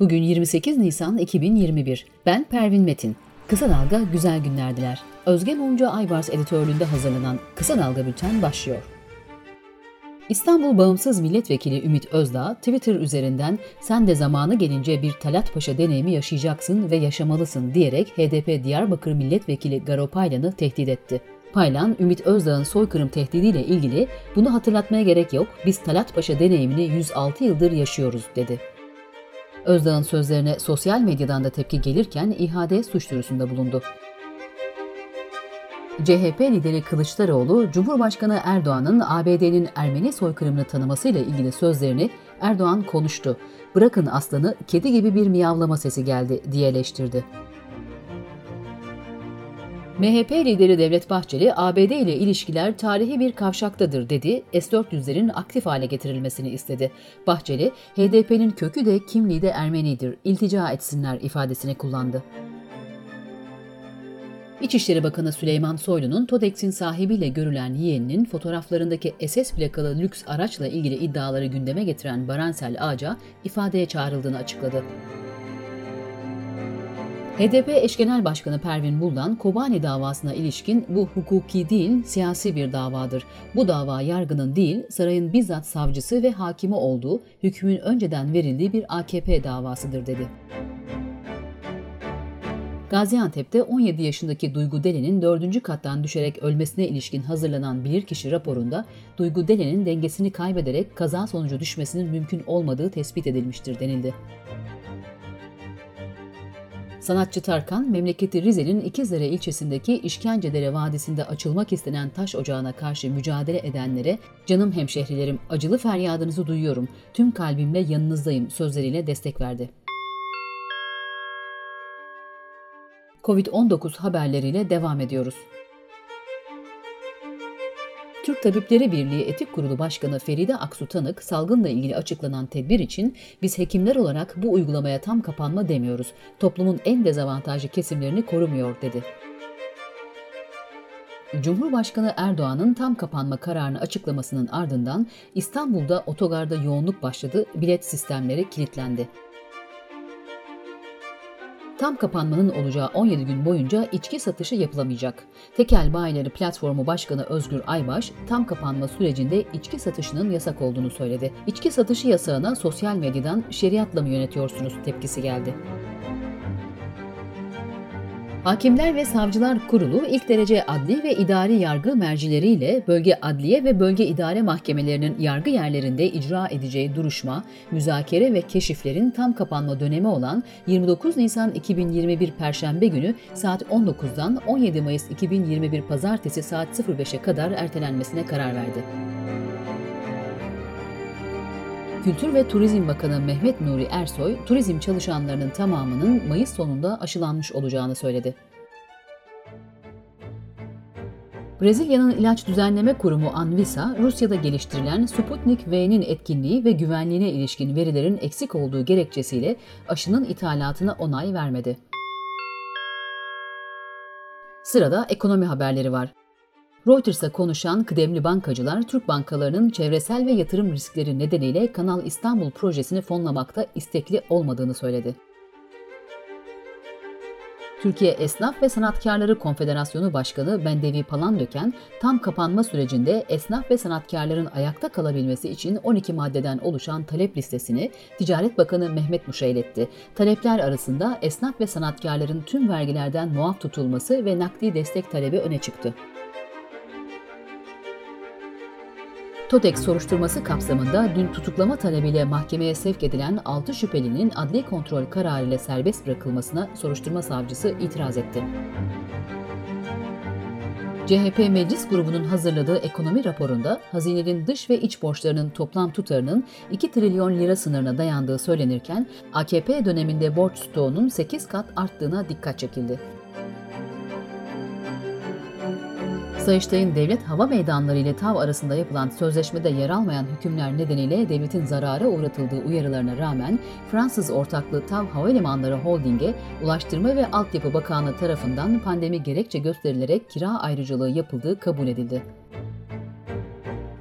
Bugün 28 Nisan 2021. Ben Pervin Metin. Kısa Dalga güzel günlerdiler. Özge Mumcu Aybars editörlüğünde hazırlanan Kısa Dalga Bülten başlıyor. İstanbul Bağımsız Milletvekili Ümit Özdağ Twitter üzerinden sen de zamanı gelince bir Talat Paşa deneyimi yaşayacaksın ve yaşamalısın diyerek HDP Diyarbakır Milletvekili Garo Paylan'ı tehdit etti. Paylan, Ümit Özdağ'ın soykırım tehdidiyle ilgili bunu hatırlatmaya gerek yok, biz Talat Paşa deneyimini 106 yıldır yaşıyoruz dedi. Özdağ'ın sözlerine sosyal medyadan da tepki gelirken ihade suç duyurusunda bulundu. CHP lideri Kılıçdaroğlu, Cumhurbaşkanı Erdoğan'ın ABD'nin Ermeni soykırımını tanımasıyla ilgili sözlerini Erdoğan konuştu. Bırakın aslanı, kedi gibi bir miyavlama sesi geldi diye eleştirdi. MHP lideri Devlet Bahçeli, ABD ile ilişkiler tarihi bir kavşaktadır dedi, S-400'lerin aktif hale getirilmesini istedi. Bahçeli, HDP'nin kökü de kimliği de Ermenidir, iltica etsinler ifadesini kullandı. İçişleri Bakanı Süleyman Soylu'nun TODEX'in sahibiyle görülen yeğeninin fotoğraflarındaki SS plakalı lüks araçla ilgili iddiaları gündeme getiren Baransel Ağaca ifadeye çağrıldığını açıkladı. HDP eş genel başkanı Pervin Buldan, Kobani davasına ilişkin bu hukuki değil, siyasi bir davadır. Bu dava yargının değil, sarayın bizzat savcısı ve hakimi olduğu, hükmün önceden verildiği bir AKP davasıdır dedi. Gaziantep'te 17 yaşındaki Duygu Delen'in 4. kattan düşerek ölmesine ilişkin hazırlanan bilirkişi raporunda Duygu Delen'in dengesini kaybederek kaza sonucu düşmesinin mümkün olmadığı tespit edilmiştir denildi. Sanatçı Tarkan, memleketi Rize'nin İkizdere ilçesindeki İşkencedere Vadisi'nde açılmak istenen taş ocağına karşı mücadele edenlere "Canım hemşehrilerim, acılı feryadınızı duyuyorum. Tüm kalbimle yanınızdayım." sözleriyle destek verdi. Covid-19 haberleriyle devam ediyoruz. Türk Tabipleri Birliği Etik Kurulu Başkanı Feride Aksu Tanık, salgınla ilgili açıklanan tedbir için biz hekimler olarak bu uygulamaya tam kapanma demiyoruz. Toplumun en dezavantajlı kesimlerini korumuyor dedi. Cumhurbaşkanı Erdoğan'ın tam kapanma kararını açıklamasının ardından İstanbul'da otogarda yoğunluk başladı, bilet sistemleri kilitlendi. Tam kapanmanın olacağı 17 gün boyunca içki satışı yapılamayacak. Tekel Bayileri Platformu Başkanı Özgür Aybaş, tam kapanma sürecinde içki satışının yasak olduğunu söyledi. İçki satışı yasağına sosyal medyadan şeriatla mı yönetiyorsunuz tepkisi geldi. Hakimler ve Savcılar Kurulu ilk derece adli ve idari yargı mercileriyle bölge adliye ve bölge idare mahkemelerinin yargı yerlerinde icra edeceği duruşma, müzakere ve keşiflerin tam kapanma dönemi olan 29 Nisan 2021 Perşembe günü saat 19'dan 17 Mayıs 2021 Pazartesi saat 05'e kadar ertelenmesine karar verdi. Kültür ve Turizm Bakanı Mehmet Nuri Ersoy, turizm çalışanlarının tamamının Mayıs sonunda aşılanmış olacağını söyledi. Brezilya'nın ilaç düzenleme kurumu Anvisa, Rusya'da geliştirilen Sputnik V'nin etkinliği ve güvenliğine ilişkin verilerin eksik olduğu gerekçesiyle aşının ithalatına onay vermedi. Sırada ekonomi haberleri var. Reuters'a konuşan kıdemli bankacılar, Türk bankalarının çevresel ve yatırım riskleri nedeniyle Kanal İstanbul projesini fonlamakta istekli olmadığını söyledi. Türkiye Esnaf ve Sanatkarları Konfederasyonu Başkanı Bendevi Palandöken, tam kapanma sürecinde esnaf ve sanatkarların ayakta kalabilmesi için 12 maddeden oluşan talep listesini Ticaret Bakanı Mehmet Muş'a iletti. Talepler arasında esnaf ve sanatkarların tüm vergilerden muaf tutulması ve nakdi destek talebi öne çıktı. TOTEK soruşturması kapsamında dün tutuklama talebiyle mahkemeye sevk edilen 6 şüphelinin adli kontrol kararı ile serbest bırakılmasına soruşturma savcısı itiraz etti. CHP Meclis Grubu'nun hazırladığı ekonomi raporunda hazinenin dış ve iç borçlarının toplam tutarının 2 trilyon lira sınırına dayandığı söylenirken AKP döneminde borç stoğunun 8 kat arttığına dikkat çekildi. Sayıştay'ın devlet hava meydanları ile TAV arasında yapılan sözleşmede yer almayan hükümler nedeniyle devletin zarara uğratıldığı uyarılarına rağmen Fransız ortaklığı TAV Havalimanları Holding'e Ulaştırma ve Altyapı Bakanlığı tarafından pandemi gerekçe gösterilerek kira ayrıcalığı yapıldığı kabul edildi.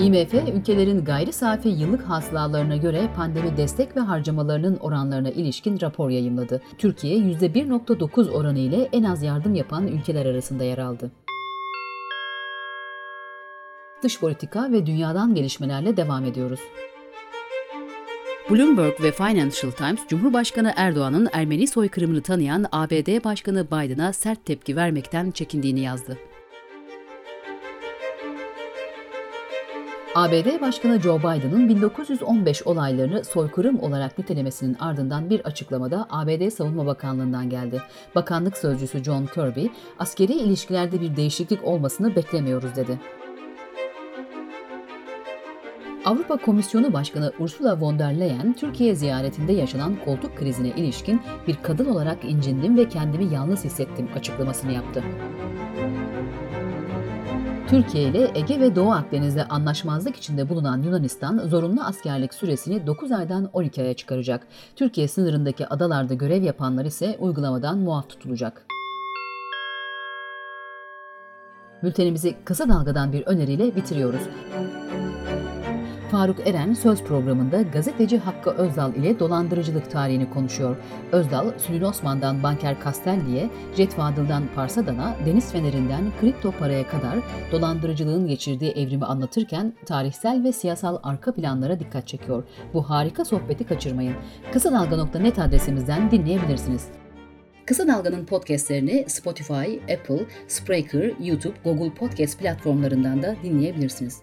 IMF, ülkelerin gayri safi yıllık hasılalarına göre pandemi destek ve harcamalarının oranlarına ilişkin rapor yayımladı. Türkiye %1.9 oranı ile en az yardım yapan ülkeler arasında yer aldı. Dış politika ve dünyadan gelişmelerle devam ediyoruz. Bloomberg ve Financial Times, Cumhurbaşkanı Erdoğan'ın Ermeni soykırımını tanıyan ABD Başkanı Biden'a sert tepki vermekten çekindiğini yazdı. ABD Başkanı Joe Biden'ın 1915 olaylarını soykırım olarak nitelemesinin ardından bir açıklamada ABD Savunma Bakanlığı'ndan geldi. Bakanlık sözcüsü John Kirby, askeri ilişkilerde bir değişiklik olmasını beklemiyoruz dedi. Avrupa Komisyonu Başkanı Ursula von der Leyen, Türkiye ziyaretinde yaşanan koltuk krizine ilişkin bir kadın olarak incindim ve kendimi yalnız hissettim açıklamasını yaptı. Türkiye ile Ege ve Doğu Akdeniz'de anlaşmazlık içinde bulunan Yunanistan zorunlu askerlik süresini 9 aydan 12 aya çıkaracak. Türkiye sınırındaki adalarda görev yapanlar ise uygulamadan muaf tutulacak. Bültenimizi kısa dalgadan bir öneriyle bitiriyoruz. Faruk Eren söz programında gazeteci Hakkı Özdal ile dolandırıcılık tarihini konuşuyor. Özdal, Sülün Osman'dan Banker Castelli'ye, Jet Fadıl'dan Parsadan'a, Deniz Feneri'nden kripto paraya kadar dolandırıcılığın geçirdiği evrimi anlatırken tarihsel ve siyasal arka planlara dikkat çekiyor. Bu harika sohbeti kaçırmayın. Kısa Dalga.net adresimizden dinleyebilirsiniz. Kısa Dalga'nın podcastlerini Spotify, Apple, Spreaker, YouTube, Google Podcast platformlarından da dinleyebilirsiniz.